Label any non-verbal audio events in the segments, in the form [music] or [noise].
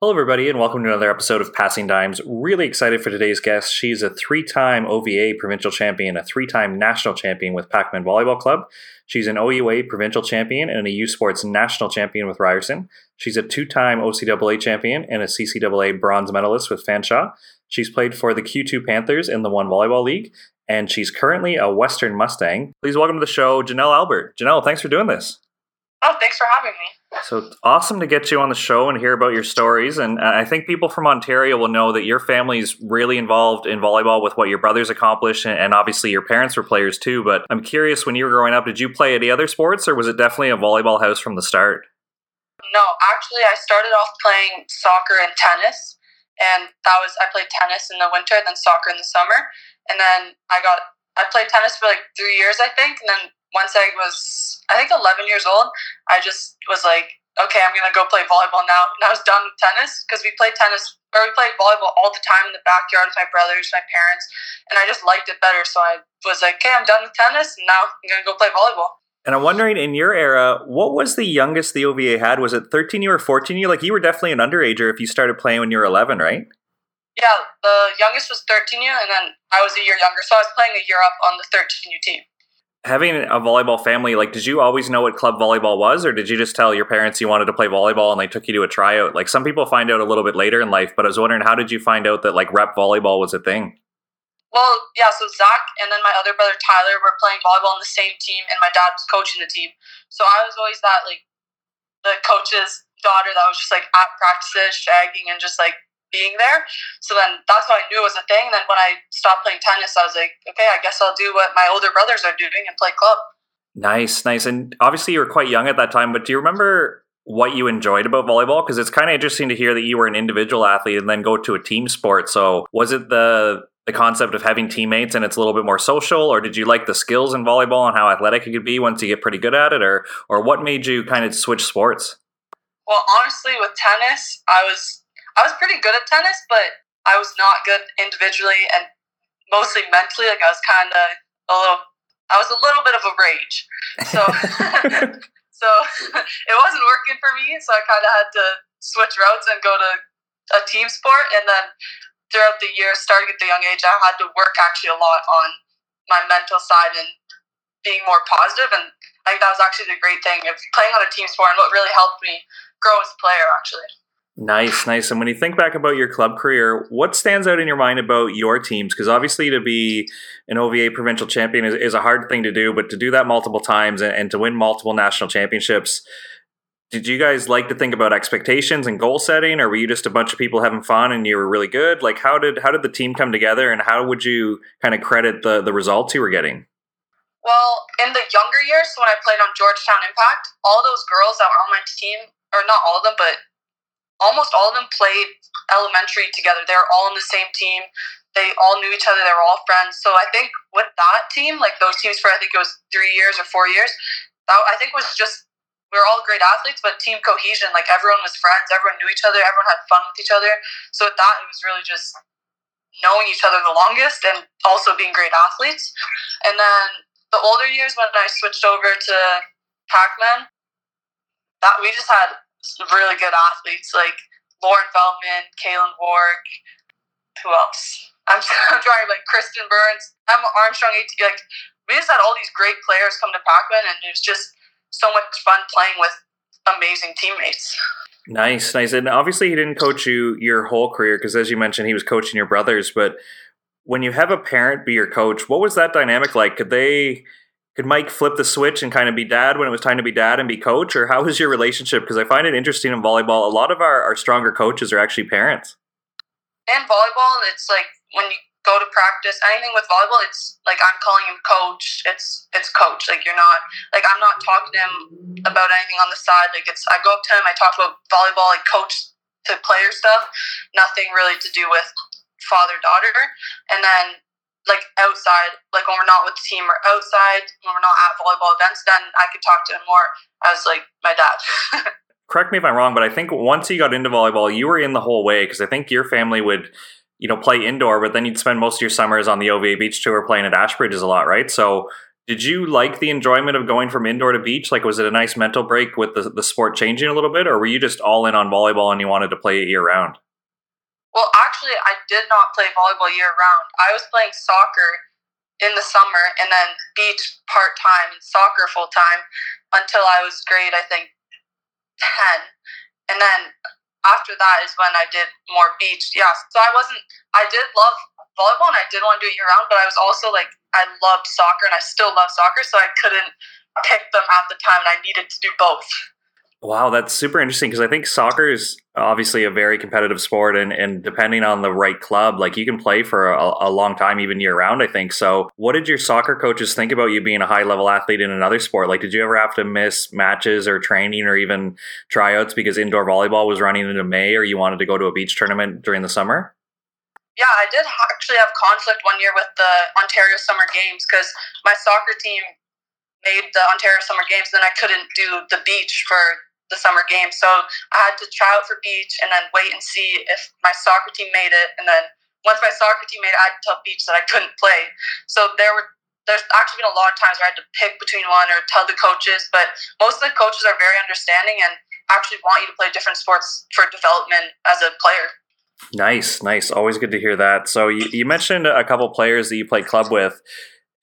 Hello, everybody, and welcome to another episode of Passing Dimes. Really excited for today's guest. She's a three time OVA provincial champion, a three time national champion with Pakmen Volleyball Club. She's an OUA provincial champion and a U Sports national champion with Ryerson. She's a two time OCAA champion and a CCAA bronze medalist with Fanshawe. She's played for the Q2 Panthers in the One Volleyball League, and she's currently a Western Mustang. Please welcome to the show, Janelle Albert. Janelle, thanks for doing this. Oh, thanks for having me. So it's awesome to get you on the show and hear about your stories. And uh, I think people from Ontario will know that your family's really involved in volleyball with what your brothers accomplished, and obviously your parents were players too. But I'm curious, when you were growing up, did you play any other sports, or was it definitely a volleyball house from the start? No, actually, I started off playing soccer and tennis, and that was I played tennis in the winter, then soccer in the summer, and then I got I played tennis for like three years, I think, and then once I was, I think, 11 years old, I just was like, okay, I'm gonna go play volleyball now. And I was done with tennis because we played tennis or we played volleyball all the time in the backyard with my brothers, my parents, and I just liked it better. So I was like, okay, I'm done with tennis, and now I'm gonna go play volleyball. And I'm wondering, in your era, what was the youngest the OVA had? Was it 13 you or 14 you? Like you were definitely an underager if you started playing when you were 11, right? Yeah, the youngest was 13 u, and then I was a year younger, so I was playing a year up on the 13 u team having a volleyball family, like, did you always know what club volleyball was, or did you just tell your parents you wanted to play volleyball and they took you to a tryout? Like, some people find out a little bit later in life, but I was wondering, how did you find out that like rep volleyball was a thing? Well, yeah, so Zach and then my other brother Tyler were playing volleyball on the same team, and my dad was coaching the team. So I was always that like the coach's daughter that was just like at practices, shagging, and just like being there. So then that's how I knew it was a thing. Then when I stopped playing tennis, I was like, okay, I guess I'll do what my older brothers are doing and play club. Nice, nice. And obviously, you were quite young at that time, but do you remember what you enjoyed about volleyball? Because it's kind of interesting to hear that you were an individual athlete and then go to a team sport. So was it the the concept of having teammates and it's a little bit more social, or did you like the skills in volleyball and how athletic it could be once you get pretty good at it, or or what made you kind of switch sports? Well, honestly, with tennis, I was I was pretty good at tennis, but I was not good individually and mostly mentally. Like I was kind of a little, I was a little bit of a rage. So, [laughs] [laughs] so [laughs] it wasn't working for me. So I kind of had to switch routes and go to a team sport. And then throughout the year, starting at the young age, I had to work actually a lot on my mental side and being more positive. And I think that was actually the great thing of playing on a team sport and what really helped me grow as a player, actually. Nice, nice. And when you think back about your club career, what stands out in your mind about your teams? Because obviously, to be an OVA provincial champion is, is, a hard thing to do, but to do that multiple times and, and, to win multiple national championships, did you guys like to think about expectations and goal setting, or were you just a bunch of people having fun and you were really good? Like, how did how did the team come together, and how would you kind of credit the the results you were getting? Well, in the younger years, when I played on Georgetown Impact, all those girls that were on my team, or not all of them, but almost all of them played elementary together. They were all on the same team. They all knew each other. They were all friends. So I think with that team, like those teams for I think it was three years or four years, that I think was just we were all great athletes, but team cohesion. Like everyone was friends. Everyone knew each other. Everyone had fun with each other. So with that, it was really just knowing each other the longest and also being great athletes. And then the older years when I switched over to Pakmen, that we just had really good athletes like Lauren Feldman, Kaylin Wark. Who else? I'm, [laughs] I'm trying like Kristen Burns, Emma Armstrong. Like we just had all these great players come to Pakmen, and it was just so much fun playing with amazing teammates. Nice, nice. And obviously, he didn't coach you your whole career because, as you mentioned, he was coaching your brothers. But when you have a parent be your coach, what was that dynamic like? Could they could Mike flip the switch and kind of be dad when it was time to be dad and be coach, or how was your relationship? Because I find it interesting in volleyball. A lot of our, our stronger coaches are actually parents. In volleyball, it's like when you go to practice, anything with volleyball, it's like I'm calling him coach. It's it's coach. Like you're not like I'm not talking to him about anything on the side. Like it's I go up to him, I talk about volleyball, like coach to player stuff. Nothing really to do with father daughter. And then like outside, like when we're not with the team or outside, when we're not at volleyball events, then I could talk to him more as like my dad. [laughs] Correct me if I'm wrong, but I think once you got into volleyball, you were in the whole way because I think your family would, you know, play indoor, but then you'd spend most of your summers on the OVA Beach Tour playing at Ashbridges a lot, right? So Did you like the enjoyment of going from indoor to beach? Like, was it a nice mental break with the, the sport changing a little bit, or were you just all in on volleyball and you wanted to play it year round? Well, actually, I did not play volleyball year round. I was playing soccer in the summer and then beach part time and soccer full time until I was grade, I think, 10. And then after that is when I did more beach. Yeah, so I wasn't, I did love volleyball and I did want to do it year round, but I was also like, I loved soccer and I still love soccer, so I couldn't pick them at the time and I needed to do both. Wow, that's super interesting because I think soccer is obviously a very competitive sport, and, and depending on the right club, like you can play for a, a, long time, even year round. I think so. What did your soccer coaches think about you being a high level athlete in another sport? Like, did you ever have to miss matches or training or even tryouts because indoor volleyball was running into May, or you wanted to go to a beach tournament during the summer? Yeah, I did actually have conflict one year with the Ontario Summer Games because my soccer team made the Ontario Summer Games, and then I couldn't do the beach for the summer game. So I had to try out for beach and then wait and see if my soccer team made it. And then once my soccer team made it, I had to tell beach that I couldn't play. So there were there's actually been a lot of times where I had to pick between one or tell the coaches, but most of the coaches are very understanding and actually want you to play different sports for development as a player. Nice, nice. Always good to hear that. So you, you mentioned a couple players that you played club with,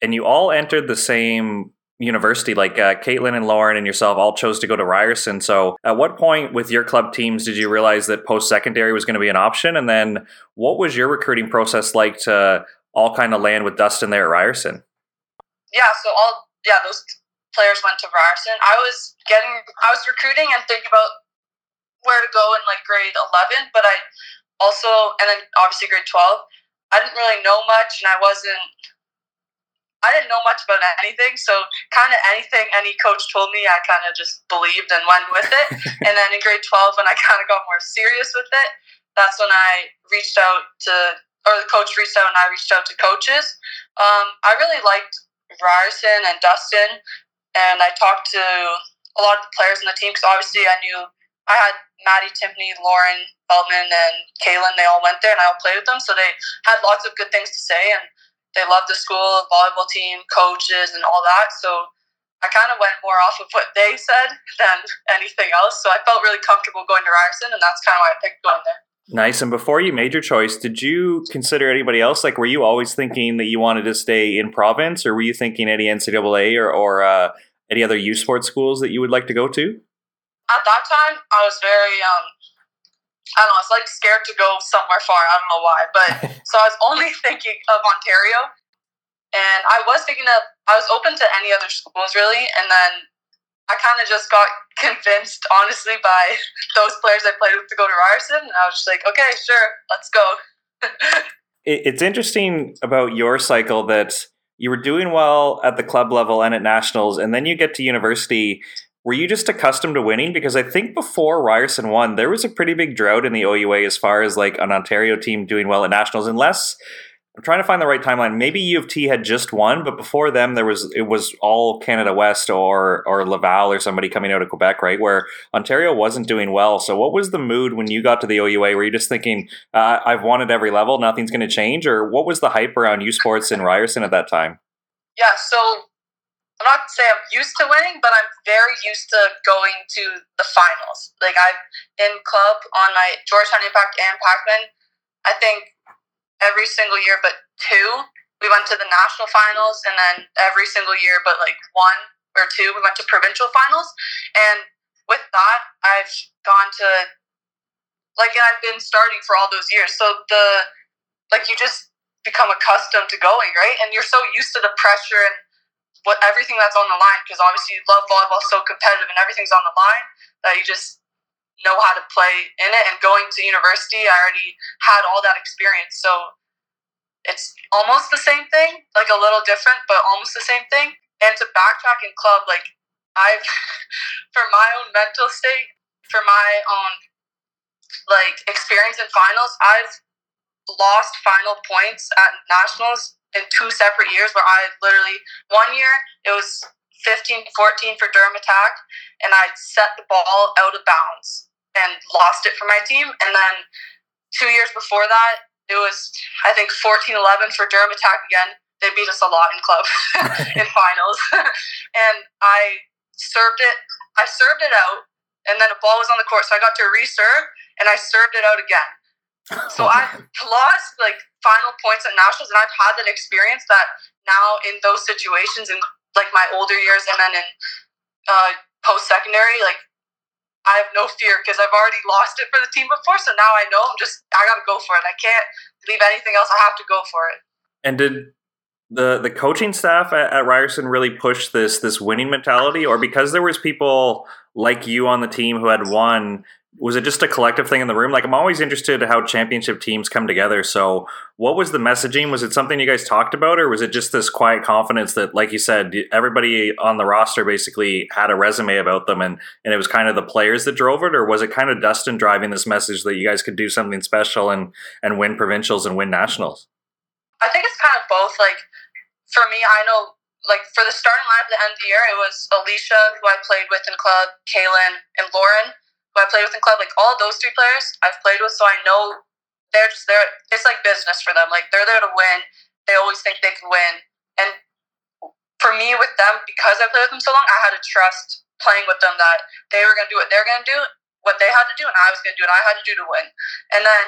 and you all entered the same university like uh, caitlin and lauren and yourself all chose to go to ryerson. So at what point with your club teams did you realize that post-secondary was going to be an option? And then what was your recruiting process like to all kind of land with dustin there at ryerson? Yeah so all yeah those players went to ryerson. I was getting i was recruiting and thinking about where to go in like grade 11 but i also and then obviously grade 12 i didn't really know much and i wasn't I didn't know much about anything, so kind of anything any coach told me, I kind of just believed and went with it. [laughs] and then in grade 12, when I kind of got more serious with it, that's when I reached out to, or the coach reached out and I reached out to coaches. Um, I really liked Ryerson and Dustin, and I talked to a lot of the players in the team because obviously I knew I had Maddie Timpney, Lauren Feldman, and Kaylin. They all went there and I all played with them, so they had lots of good things to say. And they loved the school, volleyball team, coaches, and all that. So I kind of went more off of what they said than anything else. So I felt really comfortable going to Ryerson, and that's kind of why I picked going there. Nice. And before you made your choice, did you consider anybody else? Like, were you always thinking that you wanted to stay in province, or were you thinking any NCAA or, or uh, any other U Sports schools that you would like to go to? At that time, I was very um, I don't know, I was like scared to go somewhere far. I don't know why. But [laughs] so I was only [laughs] thinking of Ontario. And I was thinking of, I was open to any other schools really. And then I kind of just got [laughs] convinced, honestly, by those players I played with to go to Ryerson. And I was just like, okay, sure, let's go. it's interesting about your cycle that you were doing well at the club level and at nationals, and then you get to university were you just accustomed to winning? Because I think before Ryerson won, there was a pretty big drought in the OUA as far as like an Ontario team doing well at nationals, unless I'm trying to find the right timeline. Maybe U of T had just won, but before them, there was it was all Canada West or or Laval or somebody coming out of Quebec, right? Where Ontario wasn't doing well. So, what was the mood when you got to the OUA? Were you just thinking, uh, "I've won at every level, nothing's going to change," or what was the hype around U Sports and Ryerson at that time? Yeah, so I'm not to say I'm used to winning, but I'm very used to going to the finals. Like I've in club on my Georgetown Impact and Pakmen, I think every single year but two, we went to the national finals, and then every single year but like one or two, we went to provincial finals. And with that, I've gone to like I've been starting for all those years. So the like you just become accustomed to going, right? And you're so used to the pressure and what everything that's on the line because obviously you love volleyball so competitive and everything's on the line that you just know how to play in it. And going to university I already had all that experience. So it's almost the same thing like a little different but almost the same thing. And to backtrack in club like I've [laughs] for my own mental state for my own like experience in finals I've lost final points at nationals two separate years where I literally one year it was 15 14 for Durham attack and I set the ball out of bounds and lost it for my team and then two years before that it was I think 14 11 for Durham attack again they beat us a lot in club [laughs] in finals, [laughs] and I served it. I served it out, and then a ball was on the court, so I got to reserve, and I served it out again. So I lost like final points at nationals, and I've had that experience that now in those situations, in like my older years, and then in uh, post secondary, like I have no fear because I've already lost it for the team before. So now I know I'm just I got to go for it. I can't leave anything else. I have to go for it. And did the the coaching staff at, at Ryerson really push this this winning mentality, or because there was people like you on the team who had won, was it just a collective thing in the room? Like I'm always interested in how championship teams come together. So what was the messaging? Was it something you guys talked about, or was it just this quiet confidence that, like you said, everybody on the roster basically had a resume about them, and and it was kind of the players that drove it, or was it kind of Dustin driving this message that you guys could do something special and and win provincials and win nationals? I think it's kind of both. Like for me, I know like for the starting line at the end of the year, it was Alicia, who I played with in club, Kaylin, and Lauren who I played with in club, like all those three players I've played with, so I know they're just there. It's like business for them. Like they're there to win. They always think they can win. And for me, with them, because I played with them so long, I had to trust playing with them that they were going to do what they're going to do, what they had to do, and I was going to do what I had to do to win. And then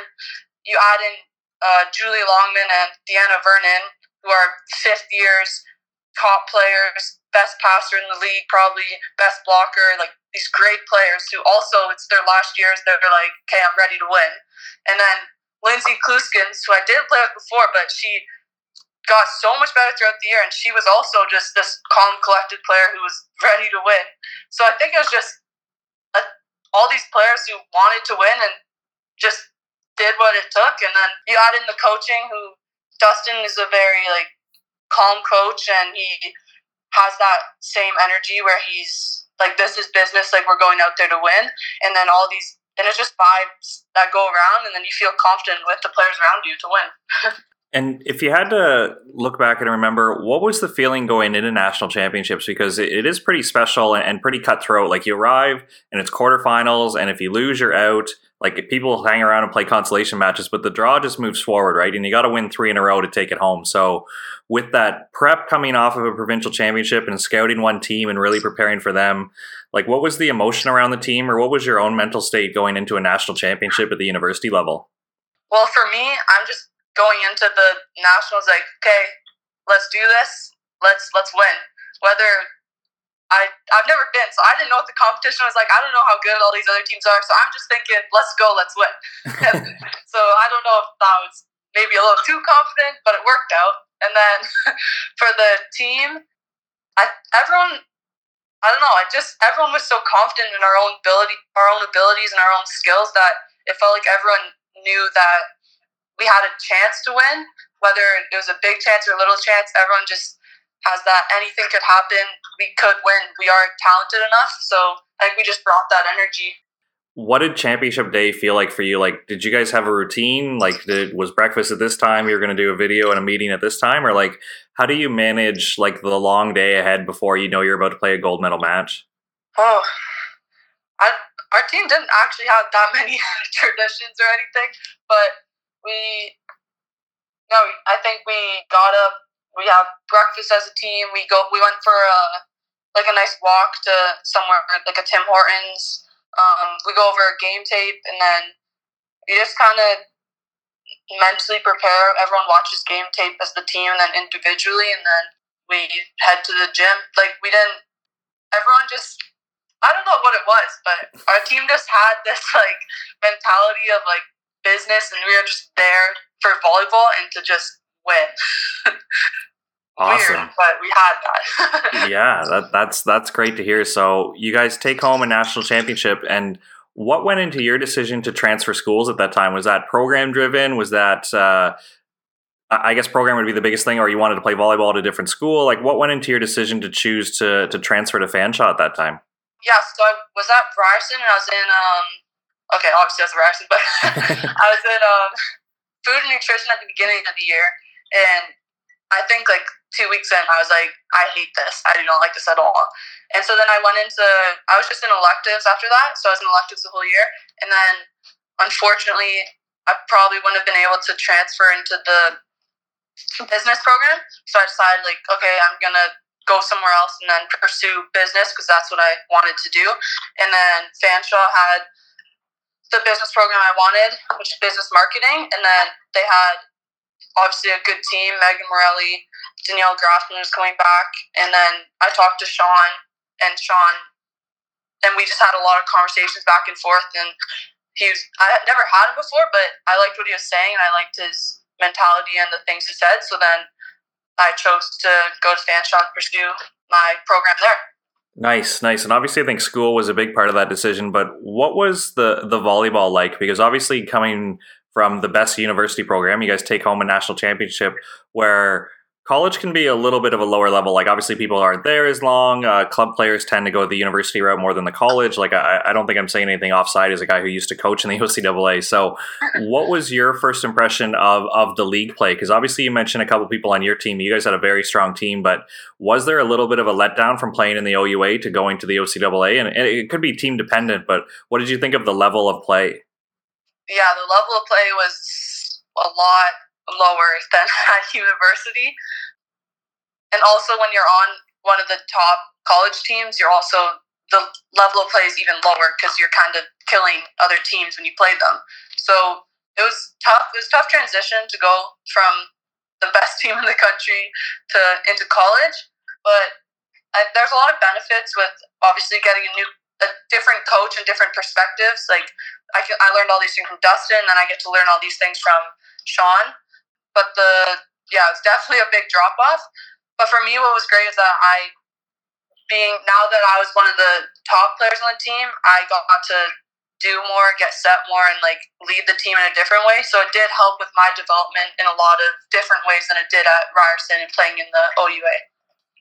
you add in uh, Julie Longman and Deanna Vernon, who are fifth years, top players, best passer in the league, probably best blocker, like these great players who also it's their last years. They're like, okay, I'm ready to win. And then Lindsay Kluskins, who I didn't play with before, but she got so much better throughout the year, and she was also just this calm, collected player who was ready to win. So I think it was just a, all these players who wanted to win and just did what it took. And then you add in the coaching, who Dustin is a very like calm coach, and he has that same energy where he's like this is business like we're going out there to win. And then all these and it's just vibes that go around and then you feel confident with the players around you to win. [laughs] And if you had to look back and remember what was the feeling going into national championships? Because it is pretty special and pretty cutthroat. Like you arrive and it's quarterfinals and if you lose you're out like people hang around and play consolation matches, but the draw just moves forward, right? And you got to win three in a row to take it home. So with that prep coming off of a provincial championship and scouting one team and really preparing for them, like what was the emotion around the team, or what was your own mental state going into a national championship at the university level? Well, for me, I'm just going into the nationals like, okay, let's do this. Let's let's win. Whether I I've never been, so I didn't know what the competition was like. I don't know how good all these other teams are, so I'm just thinking, let's go, let's win. [laughs] [laughs] so I don't know if that was maybe a little too confident, but it worked out. And then [laughs] for the team, I everyone I don't know, I just everyone was so confident in our own ability our own abilities and our own skills that it felt like everyone knew that we had a chance to win, whether it was a big chance or a little chance, everyone just has that anything could happen. We could win. We are talented enough. So I think we just brought that energy. What did championship day feel like for you? Like, did you guys have a routine? Like, did, was breakfast at this time? You're going to do a video and a meeting at this time, or like, how do you manage like the long day ahead before you know you're about to play a gold medal match? Oh, I, our team didn't actually have that [laughs] many traditions or anything, but we, no, I think we got up we have breakfast as a team. We go. We went for a like a nice walk to somewhere like a Tim Hortons. Um, we go over game tape, and then we just kind of mentally prepare. Everyone watches game tape as the team, and then individually, and then we head to the gym. Like we didn't. Everyone just. I don't know what it was, but our team just had this [laughs] like mentality of like business, and we were just there for volleyball and to just win. [laughs] Awesome. Weird, but we had that. [laughs] yeah, that, that's that's great to hear. So you guys take home a national championship, and what went into your decision to transfer schools at that time? Was that program driven? Was that uh, I guess program would be the biggest thing, or you wanted to play volleyball at a different school? Like, what went into your decision to choose to to transfer to Fanshawe at that time? Yeah, so I was at Ryerson, and I was in um, okay, obviously I was Ryerson, but [laughs] I was in um, food and nutrition at the beginning of the year, and I think like two weeks in, I was like, I hate this. I do not like this at all. And so then I went into, I was just in electives after that. So I was in electives the whole year. And then unfortunately, I probably wouldn't have been able to transfer into the business program. So I decided like, okay, I'm gonna go somewhere else and then pursue business because that's what I wanted to do. And then Fanshawe had the business program I wanted, which is business marketing, and then they had obviously a good team. Megan Morelli, Danielle Grassman is coming back, and then I talked to Sean and Sean, and we just had a lot of conversations back and forth. And he was I had never had him before, but I liked what he was saying, and I liked his mentality and the things he said. So then I chose to go to Fanshawe and pursue my program there. Nice, nice. And obviously I think school was a big part of that decision, but what was the the volleyball like? Because obviously coming from the best university program, you guys take home a national championship where college can be a little bit of a lower level. Like obviously people aren't there as long. Uh, club players tend to go the university route more than the college. Like I, I don't think I'm saying anything offside as a guy who used to coach in the [laughs] OCAA. So what was your first impression of, of the league play? Because obviously you mentioned a couple people on your team. You guys had a very strong team, but was there a little bit of a letdown from playing in the OUA to going to the OCAA? And it could be team dependent, but what did you think of the level of play? Yeah, the level of play was a lot lower [laughs] than at university. And also, when you're on one of the top college teams, you're also the level of play is even lower because you're kind of killing other teams when you play them. So it was tough. It was tough transition to go from the best [laughs] team in the country to into college, but I, there's a lot of benefits with obviously getting a new, a different coach and different perspectives. Like I can, I learned all these things from Dustin, and then I get to learn all these things from Sean. But the yeah, it's definitely [laughs] a big drop off. But for me, what was great is that I, being now that I was one of the top players on the team, I got to do more, get set more, and like lead the team in a different way. So it did help with my development in a lot of different ways than it did at Ryerson and playing in the OUA.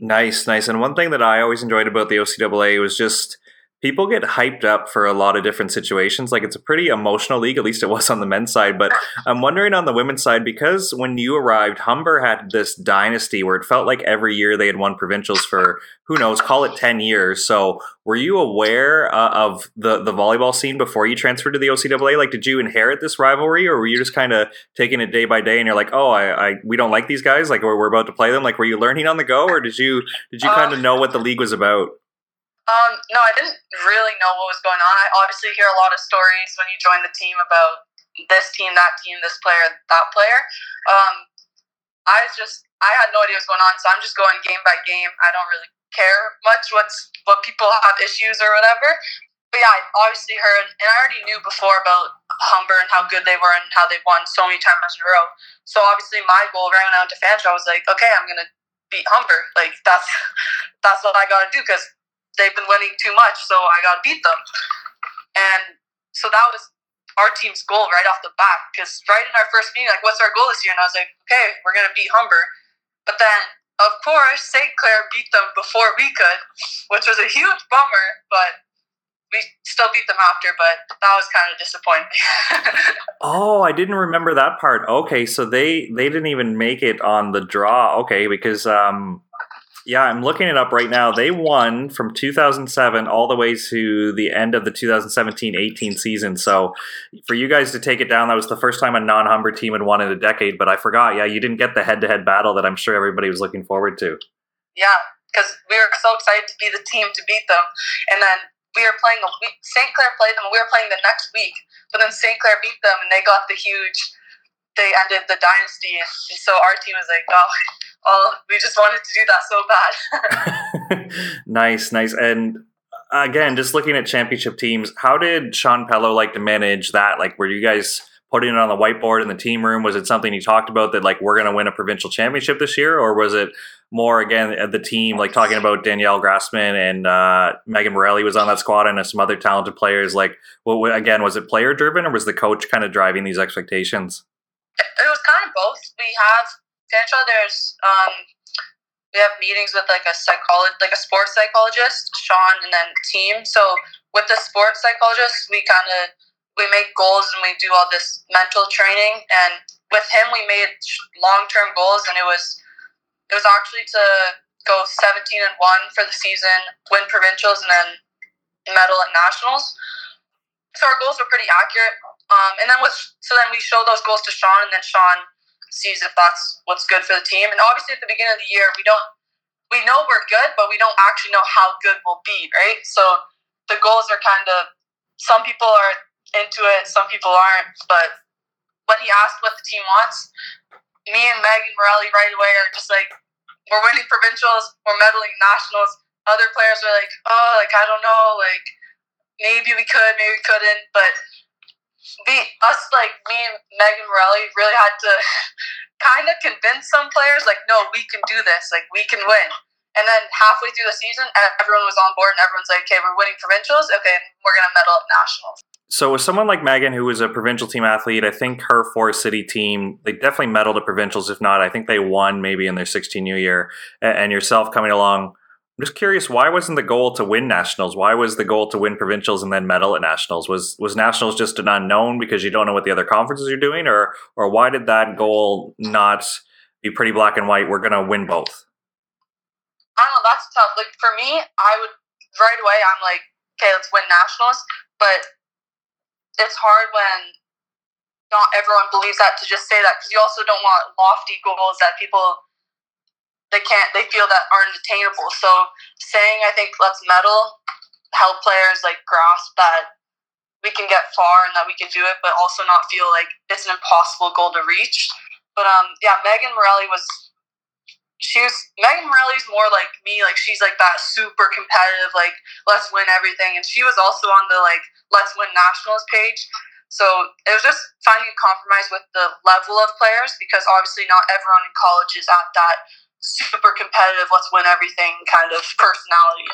Nice, nice. And one thing that I always enjoyed about the OCAA was just people get hyped up for a lot of different situations. Like it's a pretty emotional league, at least it was on the men's side. But [laughs] I'm wondering on the women's side, because when you arrived, Humber had this dynasty where it felt like every year they had won provincials for who knows, call it 10 years. So were you aware uh, of the, the volleyball scene before you transferred to the OCAA? Like, did you inherit this rivalry or were you just kind of taking it day by day and you're like, oh, I, I we don't like these guys. Like we're, we're about to play them. Like, were you learning on the go or did you, did you kind of uh, know what the league was about? Um, no, I didn't really know what was going on. I obviously hear a lot of stories when you join the team about this team, that team, this player, that player. Um, I just I had no idea what was going on, so I'm just going game by game. I don't really care much what's what people have issues or whatever. But yeah, I obviously heard, and I already knew before about Humber and how good they were and how they've won so many times in a row. So obviously, my goal right I went to Fanshawe was like, okay, I'm gonna beat Humber. Like that's [laughs] that's what I got to do because they've been winning too much, so I got to beat them. And so that was our team's goal right off the bat. Because right in our first meeting, like, what's our goal this year? And I was like, okay, we're going to beat Humber. But then, of course, St. Clair beat them before we could, which was a huge bummer, but we still beat them after, but that was kind of disappointing. [laughs] oh, I didn't remember that part. Okay, so they they didn't even make it on the draw. Okay, because um yeah, I'm looking it up right now. They won from 2007 all the way to the end of the 2017-18 season. So for you guys to take it down, that was the first time a non-Humber team had won in a decade. But I forgot. Yeah, you didn't get the head-to-head battle that I'm sure everybody was looking forward to. Yeah, because we were so excited to be the team to beat them, and then we were playing a week. St. Clair played them, and we were playing the next week. But then St. Clair beat them, and they got the huge. They ended the dynasty, and so our team was like, oh oh, we just wanted to do that so bad. [laughs] [laughs] nice, nice. And again, just looking at championship teams, how did Sean Pello like to manage that? Like, were you guys putting it on the whiteboard in the team room? Was it something you talked about that like we're going to win a provincial championship this year, or was it more again the team like talking about Danielle Grassman and uh, Megan Morelli was on that squad and some other talented players? Like, what again was it player driven, or was the coach kind of driving these expectations? It was kind of both. We have Fanshawe, there's um, we have meetings with like a psychologist, like a sports psychologist, Sean, and then team. So with the sports psychologist, we kind of we make goals and we do all this mental training. And with him, we made long term goals, and it was it was actually to go 17 and one for the season, win provincials, and then medal at nationals. So our goals were pretty accurate. Um, and then with so then we show those goals to Sean, and then Sean sees if that's what's good for the team. And obviously, at the beginning of the year, we don't we know we're good, but we don't actually know how good we'll be, right? So the goals are kind of some people are into it, some people aren't. But when he asked what the team wants, me and Megan Morelli right away are just like, we're winning provincials, we're medaling nationals. Other players are like, oh, like I don't know, like maybe we could, maybe we couldn't, but we us like me and Megan Morelli really had to [laughs] kind of convince some players like, no, we can do this, like we can win. And then halfway through the season, everyone was on board, and everyone's like, "Okay, we're winning provincials. Okay, we're gonna medal at nationals." So, with someone like Megan, who was a provincial team athlete, I think her Forest City team they definitely medaled at provincials. If not, I think they won maybe in their 16U year. And yourself coming along, I'm just curious, why wasn't the goal to win nationals? Why was the goal to win provincials and then medal at nationals? Was was nationals just an unknown because you don't know what the other conferences are doing, or or why did that goal not be pretty black and white? We're gonna win both. I don't know. That's tough. Like for me, I would right away. I'm like, okay, let's win nationals. But it's hard when not everyone believes that to just say that because you also don't want lofty goals that people they can't they feel that aren't attainable. So saying I think let's medal help players like grasp that we can get far and that we can do it, but also not feel like it's an impossible goal to reach. But um, yeah, Megan Morelli was she was Megan Morelli's more like me, like she's like that super competitive, like let's win everything. And she was also on the like let's win nationals page. So it was just finding a compromise with the level of players because obviously not everyone in college is at that super competitive, let's win everything kind of personality.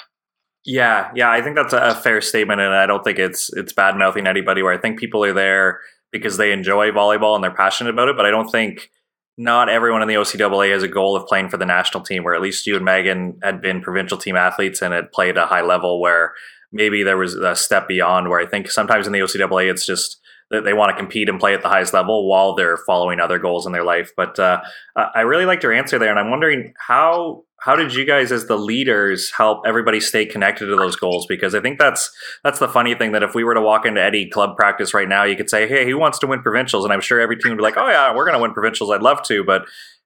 Yeah, yeah, I think that's a fair statement, and I don't think it's it's bad mouthing anybody. Where I think people are there because they enjoy volleyball and they're passionate about it, but I don't think not everyone in the OCAA has a goal of playing for the national team, where at least you and Megan had been provincial team athletes and had played a high level where maybe there was a step beyond where I think sometimes in the OCAA it's just that they want to compete and play at the highest level while they're following other goals in their life. But uh, I really liked your answer there, and I'm wondering how how did you guys as the leaders help everybody stay connected to those goals? Because i think that's that's the funny thing that if we were to walk into any club practice right now you could say hey who wants to win provincials? And i'm sure every team would be like oh yeah we're going to win provincials. I'd love to. But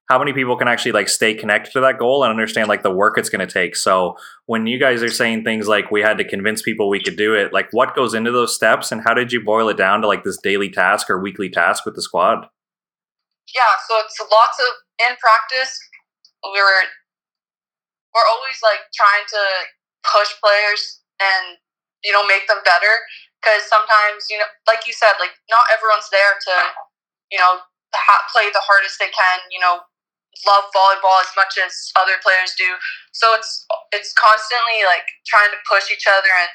how many people can actually like stay connected to that goal and understand like the work it's going to take. So when you guys are saying things like we had to convince people we could do it like what goes into those steps and how did you boil it down to like this daily task or weekly task with the squad? Yeah so it's lots of in practice we were we're always like trying to push players and you know make them better because sometimes you know like you said like not everyone's there to you know play the hardest they can you know love volleyball as much as other players do so it's it's constantly like trying to push each other and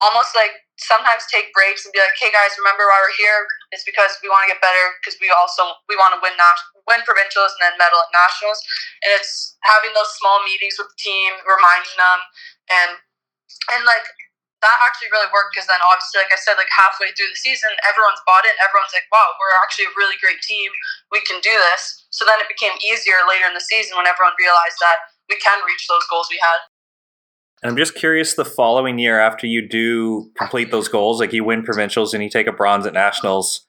almost like sometimes take breaks and be like, "Hey guys, remember why we're here? It's because we want to get better because we also we want to win win provincials and then medal at nationals." And it's having those small meetings with the team, reminding them, and and like that actually really worked because then obviously, like I said, like halfway through the season, everyone's bought in. Everyone's like, "Wow, we're actually a really great team. We can do this." So then it became easier later in the season when everyone realized that we can reach those goals we had. And I'm just curious the following year after you do complete those goals, like you win provincials and you take a bronze at nationals,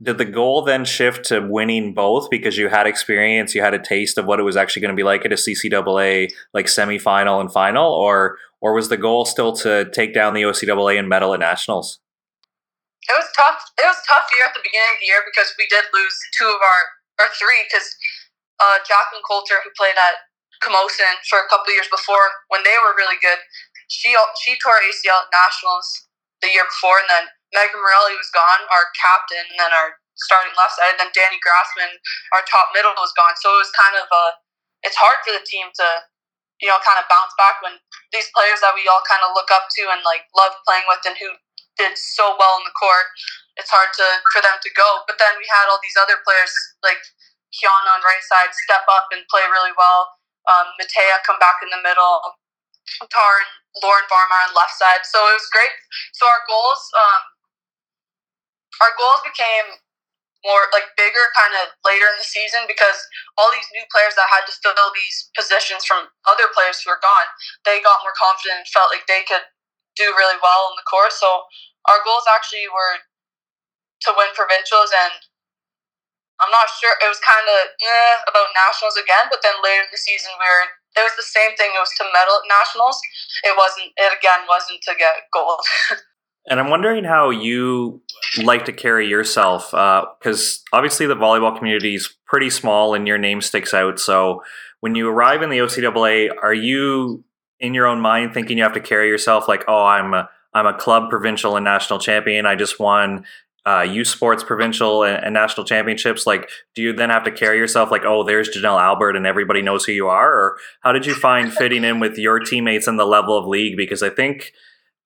did the goal then shift to winning both because you had experience, you had a taste of what it was actually going to be like at a CCAA like semifinal and final, or or was the goal still to take down the OCAA and medal at nationals? It was tough. It was tough year at the beginning of the year because we did lose two of our or three because uh, Jacqueline Coulter, who played at Camosun for a couple years before when they were really good. She she tore ACL at nationals the year before, and then Megan Morelli was gone, our captain, and then our starting left side, and then Danny Grassman, our top middle, was gone. So it was kind of a it's hard for the team to you know kind of bounce back when these players that we all kind of look up to and like love playing with and who did so well in the court. It's hard to for them to go. But then we had all these other players like Kiana on right side step up and play really well um, Matea come back in the middle, Tar and Lauren Varmar on left side. So it was great. So our goals, um, our goals became more like bigger kind of later in the season because all these new players that had to fill these positions from other players who were gone, they got more confident and felt like they could do really well in the course. So our goals actually were to win provincials and I'm not sure. It was kind of eh, about nationals again, but then later in the season, we were it was the same thing. It was to medal at nationals. It wasn't. It again wasn't to get gold. [laughs] and I'm wondering how you like to carry yourself, because uh, obviously the volleyball community is pretty small, and your name sticks out. So when you arrive in the OCAA, are you in your own mind thinking you have to carry yourself like, oh, I'm a I'm a club provincial and national champion. I just won uh, U Sports provincial and, and, national championships. Like, do you then have to carry yourself like, oh, there's Janelle Albert and everybody knows who you are? Or how did you find fitting in with your teammates and the level of league? Because I think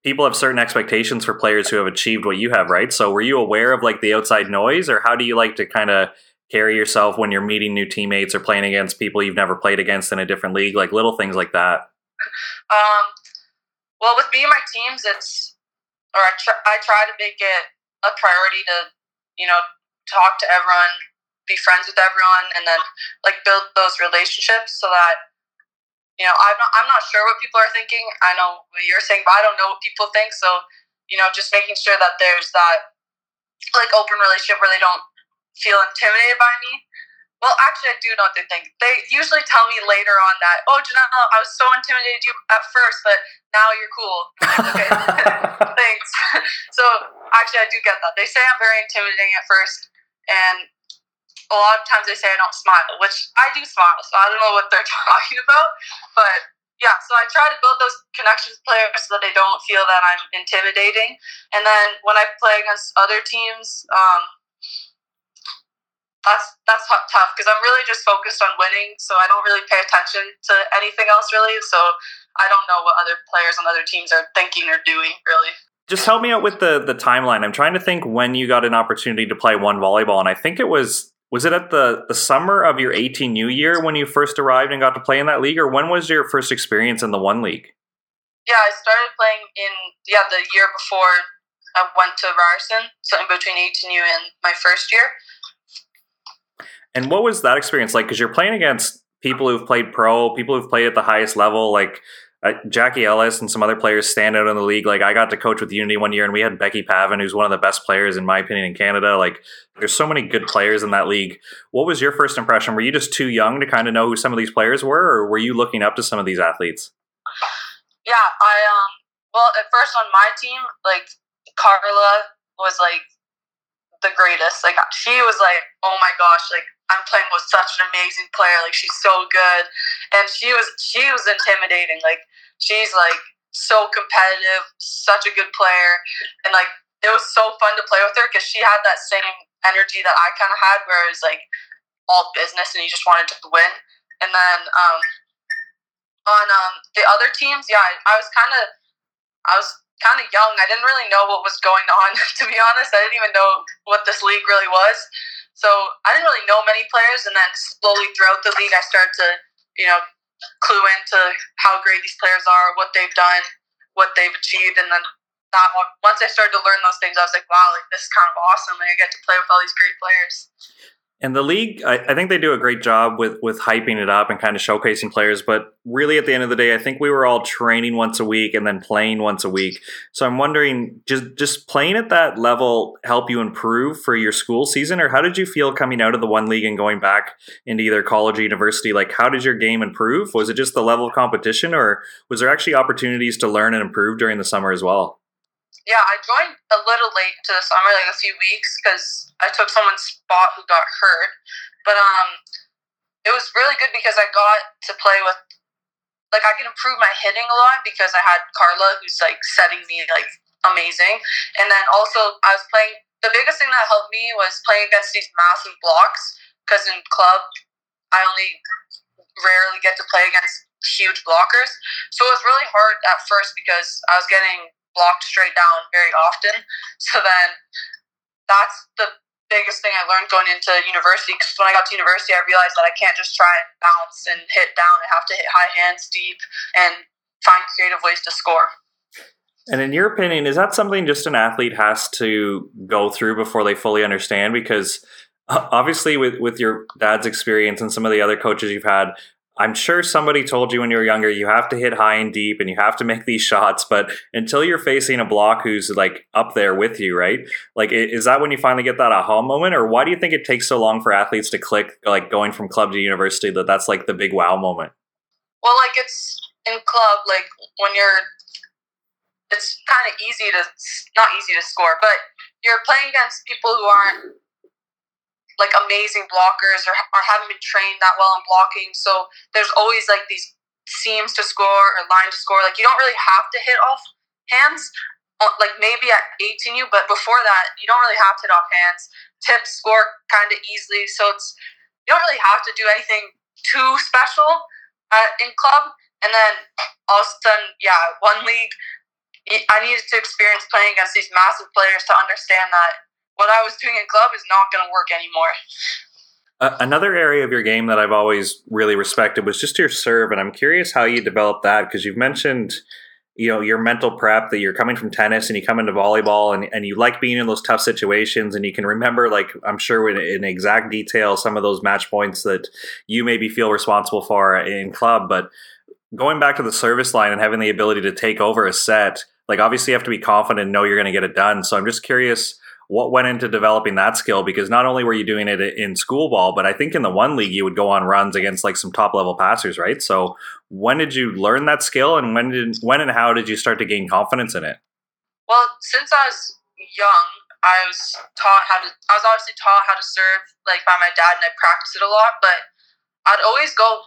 people have certain expectations for players who have achieved what you have, right? So were you aware of like the outside noise or how do you like to kind of carry yourself when you're meeting new teammates or playing against people you've never played against in a different league? Like little things like that. Um, well, with me and my teams, it's, or I, I try to make it a priority to, you know, talk to everyone, be friends with everyone, and then like build those relationships so that you know I'm not I'm not sure what people are thinking. I know what you're saying, but I don't know what people think. So you know, just making sure that there's that like open relationship where they don't feel intimidated by me. Well, actually, I do know what they think. They usually tell me later on that, oh, Janelle, I was so intimidated you at first, but now you're cool. okay, [laughs] [laughs] thanks. [laughs] so actually, I do get that. They say I'm very intimidating at first, and a lot of times they say I don't smile, which I do smile. So I don't know what they're [laughs] talking about, but yeah. So I try to build those connections with players so that they don't feel that I'm intimidating. And then when I play against other teams. Um, that's that's tough because I'm really just focused on winning, so I don't really pay attention to anything else really. So I don't know what other players on other teams are thinking or doing really. Just help me out with the the timeline. I'm trying to think when you got an opportunity to play one volleyball, and I think it was was it at the the summer of your 18U year when you first arrived and got to play in that league, or when was your first experience in the one league? Yeah, I started playing in yeah the year before I went to Ryerson, so in between 18U and my first year. And what was that experience like? Because you're playing against people who've played pro, people who've played at the highest level, like Jackie Ellis and some other players stand out in the league. Like I got to coach with Unity one year, and we had Becky Pavin, who's one of the best players in my opinion in Canada. Like there's so many good players in that league. What was your first impression? Were you just too young to kind of know who some of these players were, or were you looking up to some of these athletes? Yeah, I um. Well, at first on my team, like Carla was like the greatest. Like she was like, oh my gosh, like I'm playing with such an amazing player. Like she's so good, and she was she was intimidating. Like she's like so competitive, such a good player, and like it was so fun to play with her because she had that same energy that I kind of had, where it was like all business and you just wanted to win. And then um, on um, the other teams, yeah, I, I was kind of I was kind of young. I didn't really know what was going on. [laughs] to be honest, I didn't even know what this league really was. So I didn't really know many players, and then slowly throughout the league, I started to, you know, clue into how great these players are, what they've done, what they've achieved, and then that once I started to learn those things, I was like, wow, like this is kind of awesome. Like I get to play with all these great players. And the league, I, I, think they do a great job with with hyping it up and kind of showcasing players. But really, at the end of the day, I think we were all training once a week and then playing once a week. So I'm wondering, just just playing at that level help you improve for your school season, or how did you feel coming out of the one league and going back into either college or university? Like, how did your game improve? Was it just the level of competition, or was there actually opportunities to learn and improve during the summer as well? Yeah, I joined a little late to the summer, like a few weeks, because I took someone's spot who got hurt. But um, it was really good because I got to play with, like, I could improve my hitting a lot because I had Carla, who's like setting me like amazing, and then also I was playing. The biggest thing that helped me was playing against these massive blocks because in club I only rarely get to play against huge blockers. So it was really hard at first because I was getting blocked straight down very often. So then that's the biggest thing I learned going into university. Because when I got to university, I realized that I can't just try and bounce and hit down. I have to hit high hands deep and find creative ways to score. And in your opinion, is that something just an athlete has to go through before they fully understand? Because uh, obviously, with with your dad's experience and some of the other coaches you've had, I'm sure somebody told you when you were younger you have to hit high and deep and you have to make these [laughs] shots, but until you're facing a block who's like up there with you, right? Like, is that when you finally get that aha moment, or why do you think it takes so long for athletes to click, like going from club to university, that that's like the big wow moment? Well, like it's in club, like when you're, it's kind of easy to not easy to score, but you're playing against people who aren't like amazing blockers or, or haven't been trained that well in blocking. So there's always like these seams to score or line to score. Like you don't really have to hit off hands. Uh, like maybe at 18U, but before that you don't really have to hit off hands. Tips score kind of easily, so it's you don't really have to do anything too special uh, in club. And then all of a sudden, yeah, one league. I needed to experience playing against these massive players to understand that what I was doing in club is not going to work anymore. Uh, another area of your game that I've always really respected was just your serve, and I'm curious how you developed that because you've mentioned, you know, your mental prep that you're coming from tennis and you come into volleyball and, and you like being in those tough situations and you can remember, like I'm sure in, in exact detail, some of those match points that you maybe feel responsible for in club, but going back to the service line and having the ability to take over a set, like obviously you have to be confident and know you're going to get it done. So I'm just curious what went into developing that skill because not only were you doing it in school ball but i think in the one league you would go on runs against like some top level passers right? So when did you learn that skill and when did when and how did you start to gain confidence in it? Well since i was young i was taught how to i was obviously taught how to serve like by my dad and i practiced it a lot but i'd always go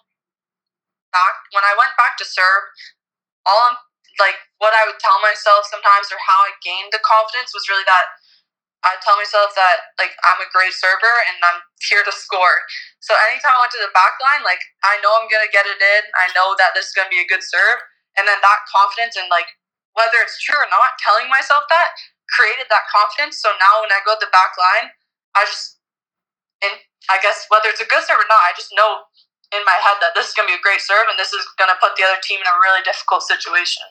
back when i went back to serve all I'm, like what i would tell myself sometimes or how i gained the confidence was really that I tell myself that like I'm a great server and I'm here to score. So anytime I went to the back line, like I know I'm gonna get it in. I know that this is gonna be a good serve, and then that confidence and like whether it's true or not, telling myself that created that confidence. So now when I go to the back line, I just and I guess whether it's a good serve or not, I just know in my head that this is gonna be a great serve and this is gonna put the other team in a really difficult situation.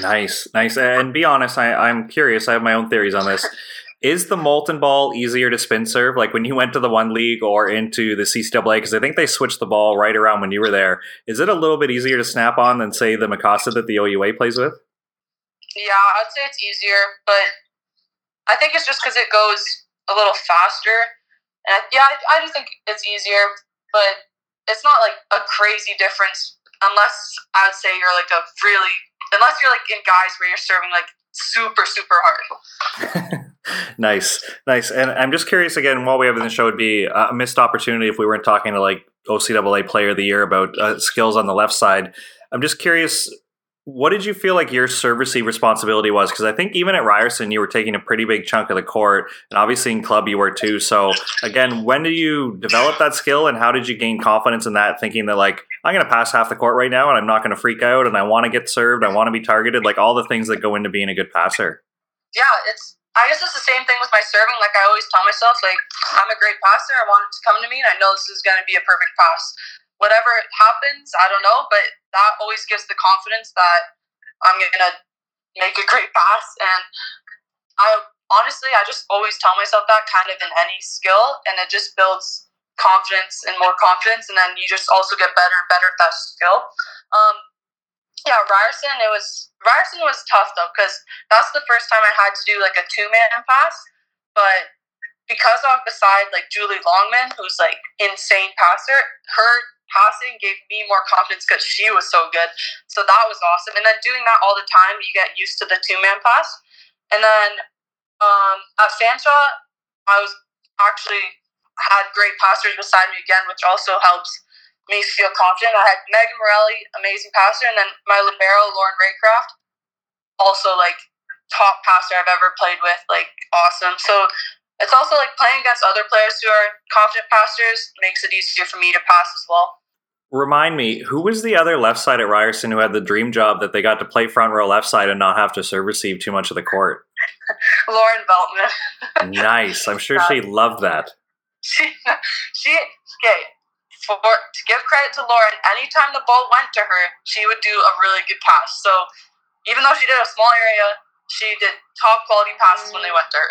Nice, nice. And be honest, I, I'm curious. I have my own theories on this. [laughs] Is the molten ball easier to spin serve? Like when you went to the one league or into the CCAA, because I think they switched the ball right around when you were there. Is it a little bit easier to snap on than say the Mikasa that the OUA plays with? Yeah, I'd say it's easier, but I think it's just because it goes a little faster. And I, yeah, I, I just think it's easier, but it's not like a crazy difference unless I would say you're like a really unless you're like in guys where you're serving like super super hard. [laughs] nice, nice. And I'm just curious again, while we have in the show would be a missed opportunity if we weren't talking to like OCAA Player of the Year about uh, skills on the left side. I'm just curious, what did you feel like your servicey responsibility was? Because I think even at Ryerson, you were taking a pretty big chunk of the court, and obviously in club you were too. So again, when did you develop that skill, and how did you gain confidence in that? Thinking that like I'm going to pass half the court right now, and I'm not going to freak out, and I want to get served, I want to be targeted, like all the things that go into being a good passer. Yeah, it's I guess it's the same thing with my serving. Like I always tell myself, like I'm a great passer. I want it to come to me, and I know this is going to be a perfect pass. Whatever happens, I don't know, but that always gives the confidence that I'm going to make a great pass. And I honestly, I just always tell myself that kind of in any skill, and it just builds confidence and more confidence, and then you just also get better and better at that skill. Um, yeah, Ryerson, it was Ryerson was tough though because that's the first time I had to do like a two man pass. But because was beside like Julie Longman, who's like insane passer, her passing gave me more confidence because she was so good. So that was awesome. And then doing that all the time, you get used to the two man pass. And then um, at Fanshawe, I was actually had great passers beside me again, which also helps me feel confident. I had Megan Morelli, amazing passer, and then my libero, Lauren Raycraft, also like top passer I've ever played with, like awesome. So it's also like playing against other players who are confident passers makes it easier for me to pass as well. Remind me, who was the other left side at Ryerson who had the dream job that they got to play front row left side and not have to serve receive too much of the court? [laughs] Lauren Beltman. nice. I'm sure [laughs] she loved that. She, she, okay, for to give credit to Lauren, anytime the ball went to her, she would do a really good pass. So even though she did a small area, she did top quality passes when they mm. went to her.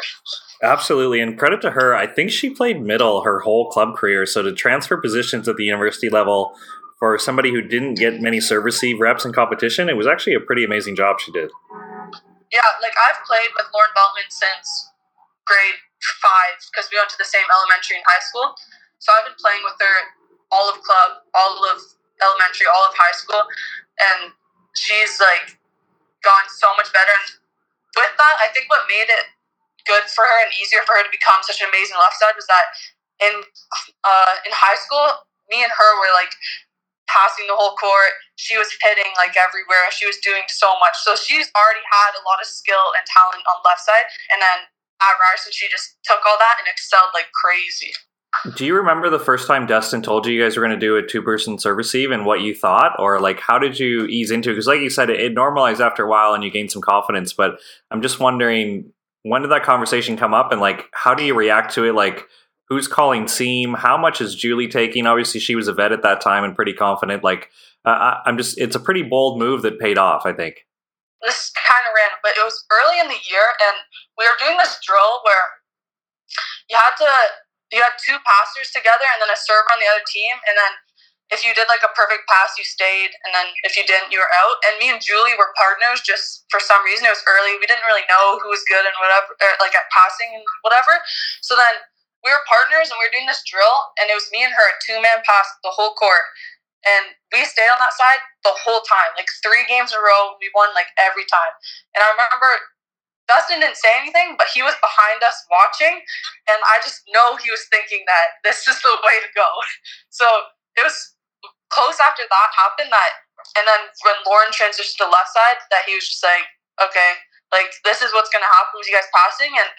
Absolutely, and credit to her. I think she played middle her whole club career. So to transfer positions at the university level for somebody who didn't get many serve receive reps in competition, it was actually a pretty amazing job she did. Yeah, like I've played with Lauren Beltman since grade five because we went to the same elementary and high school. So I've been playing with her all of club, all of elementary, all of high school, and she's like gone so much better. And with that, I think what made it good for her and easier for her to become such an amazing left side was that in uh, in high school, me and her were like passing the whole court. She was hitting like everywhere. She was doing so much. So she's already had a lot of skill and talent on left side. And then at Ryerson, she just took all that and excelled like crazy. Do you remember the first time Dustin told you you guys were going to do a two person service receive and what you thought? Or like, how did you ease into it? Because, like you said, it, it normalized after a while and you gained some confidence. But I'm just wondering, when did that conversation come up and like, how do you react to it? Like, who's calling seam? How much is Julie taking? Obviously, she was a vet at that time and pretty confident. Like, uh, I'm just, it's a pretty bold move that paid off, I think. This is kind of random, but it was early in the year, and we were doing this drill where you had to, you had two passers together and then a server on the other team, and then if you did like a perfect pass, you stayed, and then if you didn't, you were out. And me and Julie were partners. Just for some reason, it was early. We didn't really know who was good and whatever, like at passing and whatever. So then we were partners and we were doing this drill, and it was me and her, two man pass the whole court. And we stayed on that side the whole time, like three games in a row. We won like every time. And I remember Dustin didn't say anything, but he was behind us watching, and I just know he was thinking that this is the way to go. [laughs] So it was close after that happened that, and then when Lauren transitioned to left side, that he was just like, okay, like this is what's gonna happen with you guys passing, and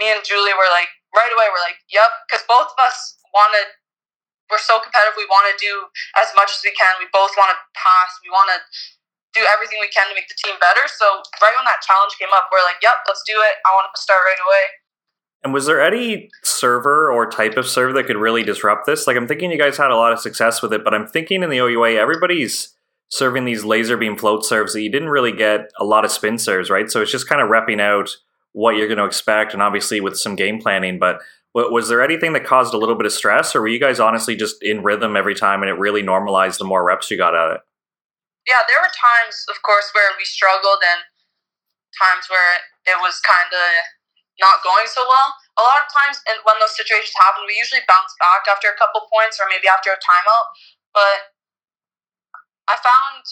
me and Julie were like, right away we're like, yep, because both of us wanted. We're so competitive. We want to do as much as we can. We both want to pass. We want to do everything we can to make the team better. So right when that challenge came up, we're like, "Yep, let's do it. I want to start right away." And was there any server or type of server that could really disrupt this? Like, I'm thinking you guys had a lot of success with it, but I'm thinking in the OUA, everybody's serving these laser beam float serves that you didn't really get a lot of spin serves, right? So it's just kind of repping out what you're going to expect, and obviously with some game planning. But was there anything that caused a little bit of stress, or were you guys honestly just in rhythm every time, and it really normalized the more reps you got at it? Yeah, there were times, of course, where we struggled, and times where it was kind of not going so well. A lot of times, and when those situations happen, we usually bounce back after a couple points, or maybe after a timeout. But I found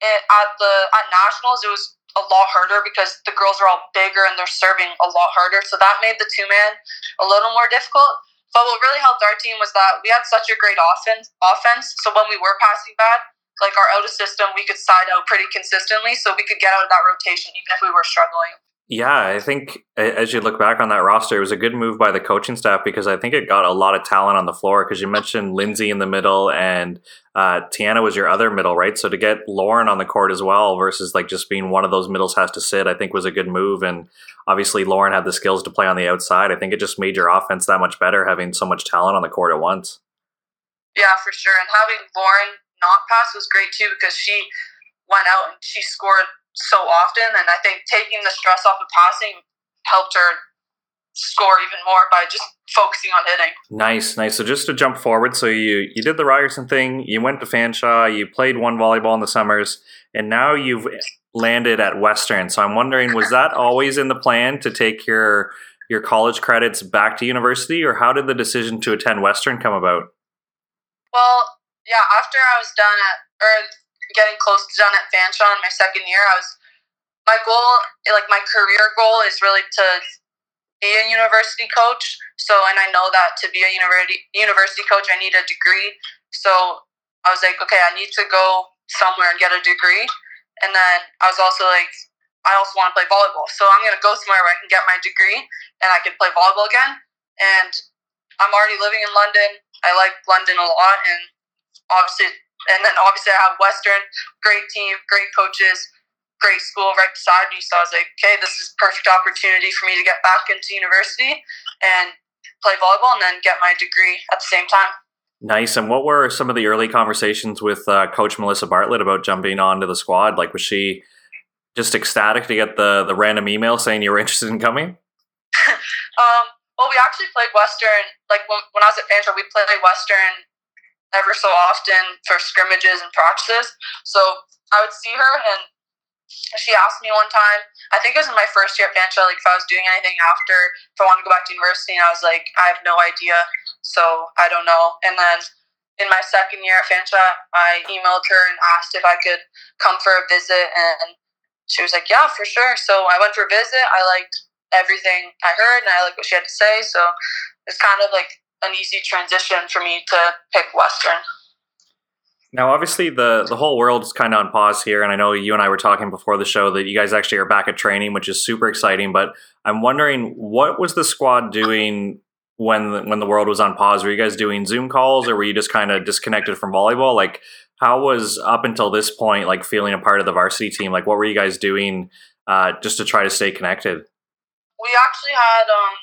it at the at nationals, it was a lot harder because the girls are all bigger and they're serving a lot harder. So that made the two man a little more difficult. But what really helped our team was that we had such a great offense. Offense. So when we were passing bad, like our of system, we could side out pretty consistently, so we could get out of that rotation even if we were struggling. Yeah, I think as you look back on that roster, it was a good move by the coaching staff because I think it got a lot of talent on the floor. Because you mentioned Lindsay in the middle and uh, Tiana was your other middle, right? So to get Lauren on the court as well versus like just being one of those middles has to sit, I think was a good move. And obviously, Lauren had the skills to play on the outside. I think it just made your offense that much better having so much talent on the court at once. Yeah, for sure. And having Lauren not pass was great too because she went out and she scored so often, and I think taking the stress off of passing helped her score even more by just focusing on hitting. Nice, nice. So just to jump forward, so you you did the Ryerson thing, you went to Fanshawe, you played one volleyball in the summers, and now you've landed at Western. So I'm wondering, was that always in the plan to take your your college credits back to university, or how did the decision to attend Western come about? Well, yeah, after I was done at or getting close to done at Fanshawe in my second year, I was my goal, like my career goal, is really to be a university coach. So, and I know that to be a university university coach, I need a degree. So I was like, okay, I need to go somewhere and get a degree. And then I was also like, I also want to play volleyball. So I'm to go somewhere where I can get my degree and I can play volleyball again. And I'm already living in London. I like London a lot. And obviously, and then obviously I have Western, great team, great coaches great school right beside me. So I was like, okay, this is perfect opportunity for me to get back into university and play volleyball and then get my degree at the same time. Nice. And what were some of the early conversations with uh, Coach Melissa Bartlett about jumping onto the squad? Like, was she just ecstatic to get the the random email saying you were [laughs] interested in coming? [laughs] um, well, we actually played Western. Like when, when I was at Fanshawe, we played Western ever so often for scrimmages and practices. So I would see her and she asked me one time, I think it was in my first year at Fanshawe, like if I was doing anything after, if I wanted to go back to university, and I was like, I have no idea, so I don't know. And then in my second year at Fanshawe, I emailed her and asked if I could come for a visit, and she was like, Yeah, for sure. So I went for a visit. I liked everything I heard, and I liked what she had to say. So it's kind of like an easy transition for me to pick Western. Now, obviously, the the whole world is kind of on pause here, and I know you and I were talking before the show that you guys actually are back at training, which is super exciting. But I'm wondering, what was the squad doing when the, when the world was on pause? Were you guys doing Zoom calls, or were you just kind of disconnected from volleyball? Like, how was up until this point, like feeling a part of the varsity team? Like, what were you guys doing uh, just to try to stay connected? We actually had um,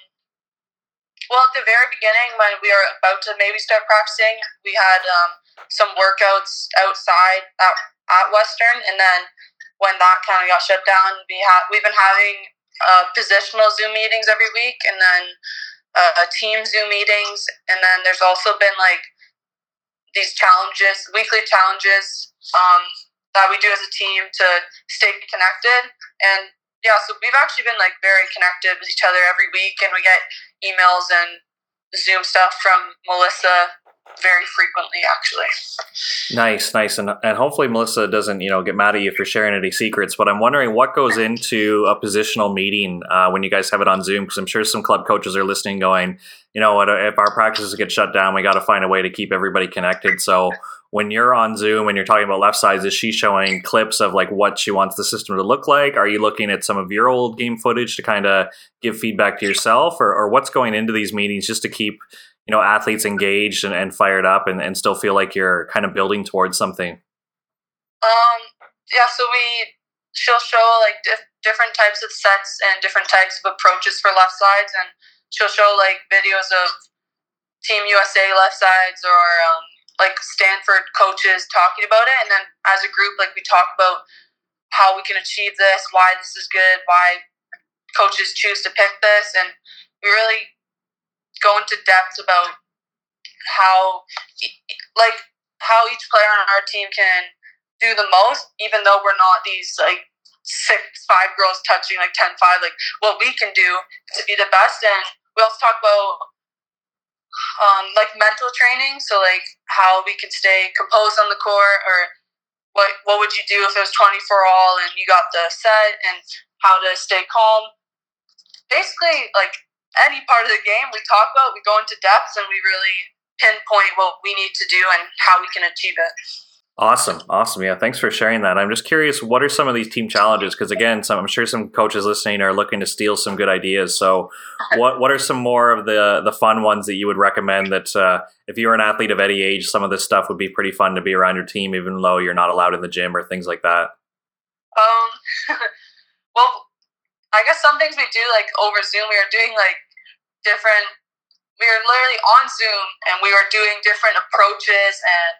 well, at the very beginning, when we were about to maybe start practicing, we had um, some workouts outside at, at Western, and then when that kind of got shut down, we have we've been having uh, positional Zoom meetings every week, and then uh, team Zoom meetings, and then there's also been like these challenges, weekly challenges um, that we do as a team to stay connected, and yeah, so we've actually been like very connected with each other every week, and we get emails and Zoom stuff from Melissa very frequently actually. Nice nice. And, and hopefully melissa doesn't you know get mad at you for sharing any secrets but i'm wondering what goes into a positional meeting uh, when you guys have it on zoom because i'm sure some club coaches are listening going you know what if our practices get shut down we got to find a way to keep everybody connected. So when you're on Zoom and you're talking about left sides, is she showing clips of like what she wants the system to look like? Are you looking at some of your old game footage to kind of give feedback to yourself, or, or what's going into these meetings just to keep you know athletes engaged and, and fired up and, and still feel like you're kind of building towards something? Um, yeah, so we she'll show like dif- different types of sets and different types of approaches for left sides, and she'll show like videos of Team USA left sides or um, like Stanford coaches talking about it, and then as a group, like we talk about how we can achieve this, why this is good, why coaches choose to pick this, and we really go into depth about how, like, how each player on our team can do the most, even though we're not these like six five girls touching like 10 5 like what we can do to be the best and we also talk about um, like mental training. So like how we can stay composed on the court, or what what would you do if it was twenty four all and you got the set, and how to stay calm. Basically, like any part of the game we talk about, we go into depth and we really pinpoint what we need to do and how we can achieve it. Awesome, awesome. Yeah, thanks for sharing that. I'm just curious, what are some of these team challenges? Because again, some, I'm sure some coaches listening are looking to steal some good ideas. So, [laughs] what what are some more of the the fun ones that you would recommend? That uh, if you're an athlete of any age, some of this stuff would be pretty fun to be around your team, even though you're not allowed in the gym or things like that. Um, [laughs] well, I guess some things we do like over Zoom. We are doing like different. We are literally on Zoom, and we are doing different approaches and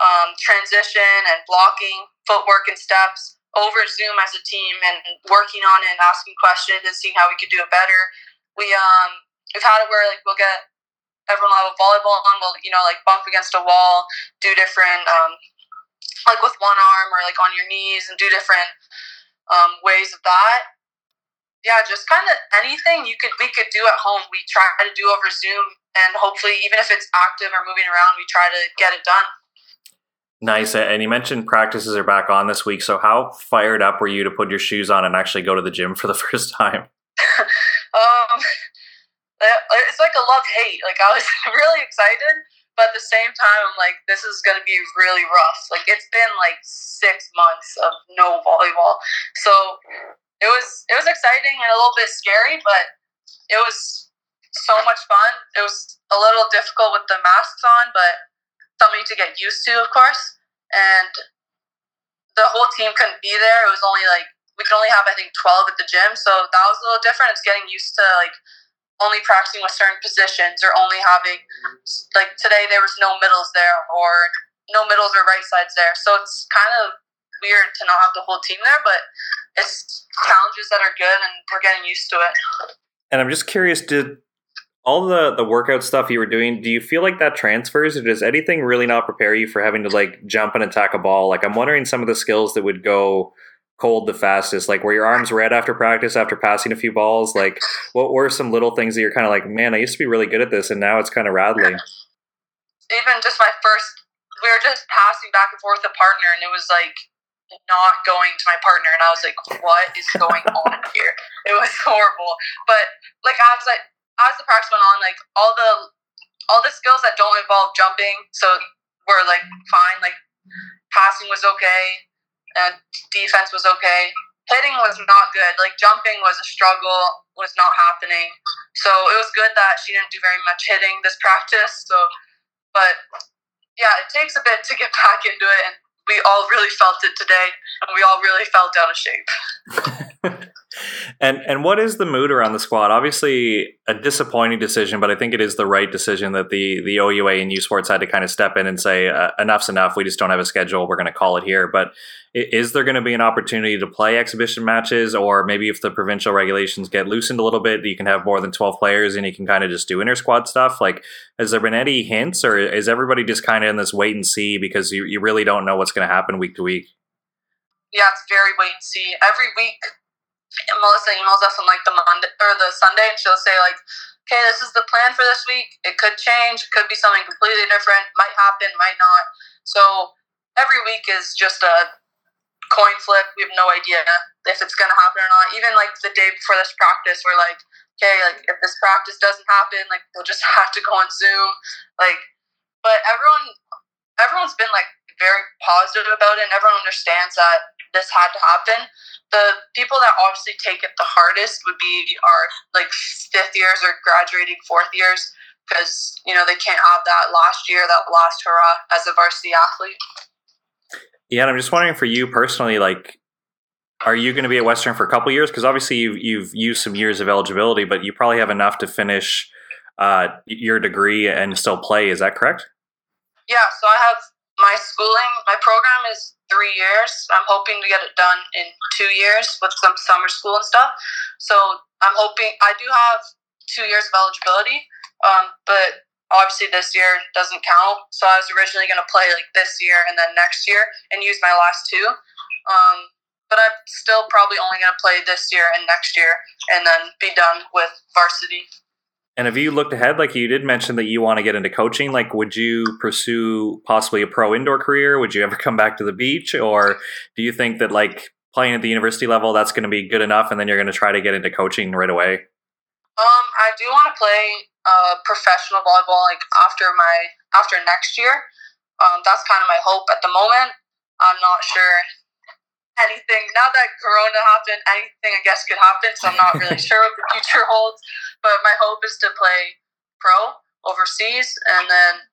um, transition and blocking, footwork and steps over Zoom as a team and working on it and asking questions and seeing how we could do it better. We um we've had it where like we'll get everyone will have a volleyball on, we'll you know like bump against a wall, do different um like with one arm or like on your knees and do different um, ways of that. Yeah, just kind of anything you could we could do at home. We try to do over Zoom, and hopefully, even if it's active or moving around, we try to get it done. Nice. And you mentioned practices are back on this week. So how fired up were you to put your shoes on and actually go to the gym for the [laughs] first time? [laughs] um, it's like a love hate. Like I was [laughs] really excited, but at the same time, I'm like, this is going to be really rough. Like it's been like six months of no volleyball, so it was it was exciting and a little bit scary, but it was so much fun. It was a little difficult with the masks on, but something to get used to, of course. And the whole team couldn't be there. It was only like we could only have I think twelve at the gym, so that was a little different. It's getting used to like only practicing with certain positions or only having like today there was no middles there or no middles or right sides there. So it's kind of weird to not have the whole team there, but it's challenges that are good and we're getting used to it. And I'm just curious, did all the the workout stuff you were doing, do you feel like that transfers, or does anything really not prepare you for having to like jump and attack a ball? Like I'm wondering some of the skills that would go cold the fastest? Like, were your arms red after practice after passing a few balls? Like, what were some little things that you're kind of like, man, I used to be really good at this, and now it's kind of rattling. Even just my first, we were just passing back and forth a partner, and it was like not going to my partner, and I was like, what is going [laughs] on here? It was horrible. But like as I as the practice went on, like all the all the skills that don't involve jumping, so were like fine. Like passing was okay and defense was okay. Hitting was not good. Like jumping was a struggle, was not happening. So it was good that she didn't do very much hitting this practice. So, but yeah, it takes a bit to get [laughs] back into it, and we all really felt it today, and we all really felt out of shape. [laughs] and and what is the mood around the squad? Obviously, a disappointing decision, but I think it is the right decision that the the OUA and U Sports had to kind of step in and say uh, enough's enough. We just don't have a schedule. We're going to call it here. But is there going to be an opportunity to play exhibition matches, or maybe if the provincial regulations get loosened a little bit, you can have more than twelve players and you can kind of just do inter squad stuff? Like, has there been any hints, or is everybody just kind of in this wait and see because you you really don't know what's going to happen week to week? Yeah, it's very wait and see. Every week Melissa emails us on like the Monday or the Sunday, and she'll say like, "Okay, this is the plan for this week. It could change. It could be something completely different. Might happen. Might not." So every week is just a coin flip. We have no idea if it's going to happen or not. Even like the day before this practice, we're like, "Okay, like if this practice doesn't happen, like we'll just [laughs] have to go on Zoom." Like, but everyone, everyone's been like very positive about it, and everyone understands that this had to happen. The people that obviously take it the hardest would be our like fifth years or graduating fourth years because you know they can't have that last year that last hurrah as a varsity athlete. Yeah and i'm just wondering for you personally like are you going to be at western for a couple years? Because obviously you've, you've used some years of eligibility but you probably have enough to finish uh, your degree and still play is that correct? Yeah so i have my schooling my program is three years. I'm hoping to get it done in two years with some summer school and stuff. So I'm hoping I do have two years of eligibility, um, but obviously this year doesn't count. So I was originally going to play like this year and then next year and use my last two. Um, but I'm still probably only going to play this year and next year and then be done with varsity. And have you looked ahead? Like you did mention that you want to get into coaching. Like, would you pursue possibly a pro indoor career? Would you ever [laughs] come back to the beach, or do you think that like playing at the university level that's going to be good enough, and then you're going to try to get into coaching right away? Um, I do want to play uh, professional volleyball like after my after next year. Um, that's kind of my hope at the moment. I'm not sure anything. Now that Corona happened, anything I guess could happen. So I'm not really sure what the future [laughs] holds. But my hope is to play pro overseas, and then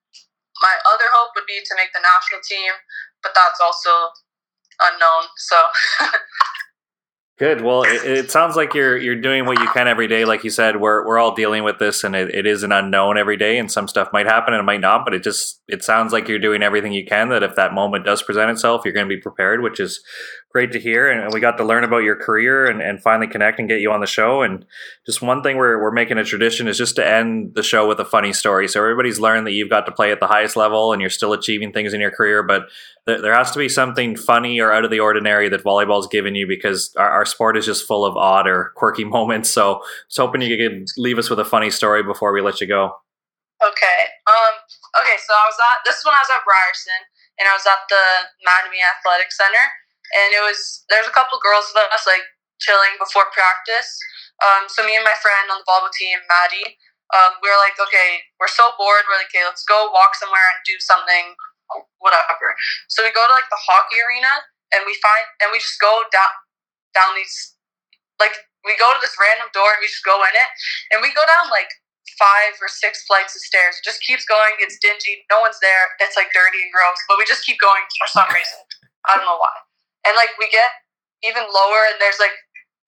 my other hope would be to make the national team. But that's also unknown. So. [laughs] Good. Well, it, it, sounds like you're you're doing what you can every day. Like you said, we're we're all dealing with this, and it, it is an unknown every day. And some stuff might happen and it might not. But it just it sounds like you're doing everything you can. That if that moment does present itself, you're going to be prepared, which is great to hear. And we got to learn about your career and, and finally connect and get you on the show. And just one thing we're we're making a tradition is just to end the show with a funny story. So everybody's learned that you've got to play at the highest level and you're still achieving things in your career, but there has to be something funny or out of the ordinary that volleyball's given you because our, our sport is just full of odd or quirky [laughs] moments. So I was hoping you could leave us with a funny story before we let you go. Okay. Um. Okay. So I was at this one. I was at Ryerson, and I was at the Mattamy Athletic Center, and it was there's a couple girls with us like chilling before practice. Um. So me and my friend on the volleyball team, Maddie, um, we were like, okay, we're so bored. We're like, okay, let's go walk somewhere and do something whatever. So we go to like the hockey arena and we find and we just go down down these like we go to this random door and we just go in it and we go down like five or six flights of stairs. It just keeps going. It's dingy. No one's there. It's like dirty and gross. But we just keep going for some reason. I don't know why. And like we get even lower and there's like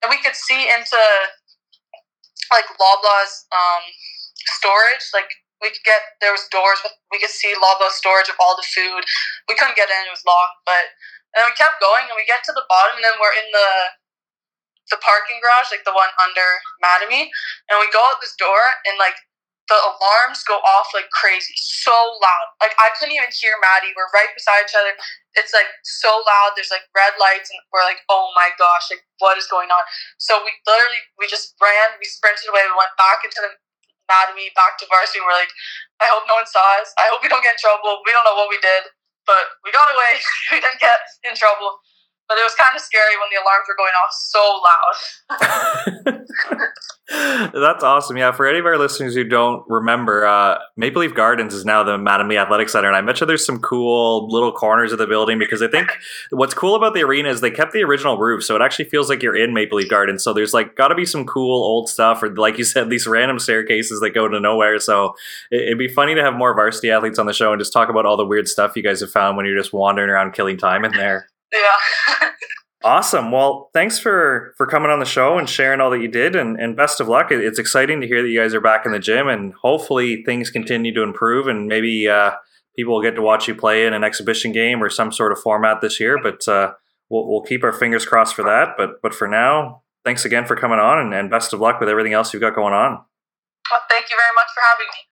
and we could see into like Loblaws um storage, like we could get there was doors with we could see Loblaw storage of all the food. We couldn't get in; it was locked. But and we kept going, and we get to the bottom, and then we're in the the parking garage, like the one under Mattamy, and we go out this door, and like the alarms go off like crazy, so loud. Like I couldn't even hear Maddie. We're right beside each other. It's like so loud. There's like red lights, and we're like, oh my gosh, like what is going on? So we literally we just ran, we sprinted away, we went back into the academy, back to varsity. We're like, I hope no one saw us. I hope we don't get in trouble. We don't know what we did, but we got away. [laughs] we didn't get in trouble but it was kind of scary when the alarms were going off so loud. [laughs] That's awesome. Yeah, for any of our listeners who don't remember, uh, Maple Leaf Gardens is now the Lee Athletic Center, and I bet you there's some cool little corners of the building because I think what's cool about the arena is they kept the original roof, so it actually feels like you're in Maple Leaf Gardens. So there's like got to be some cool old stuff, or like you said, these random staircases that go to nowhere. So it'd be funny to have more varsity athletes on the show and just talk about all the weird stuff you guys have found when you're just wandering around killing time in there. Yeah. [laughs] awesome. Well, thanks for for coming on the show and sharing all that you did, and, and best of luck. It's exciting to hear that you guys are back in the gym, and hopefully things continue to improve, and maybe uh, people will get to watch you play in an exhibition game or some sort of format this year. But uh, we'll, we'll keep our fingers crossed for that. But but for now, thanks again for coming on, and, and best of luck with everything else you've got going on. Well, thank you very much for having me.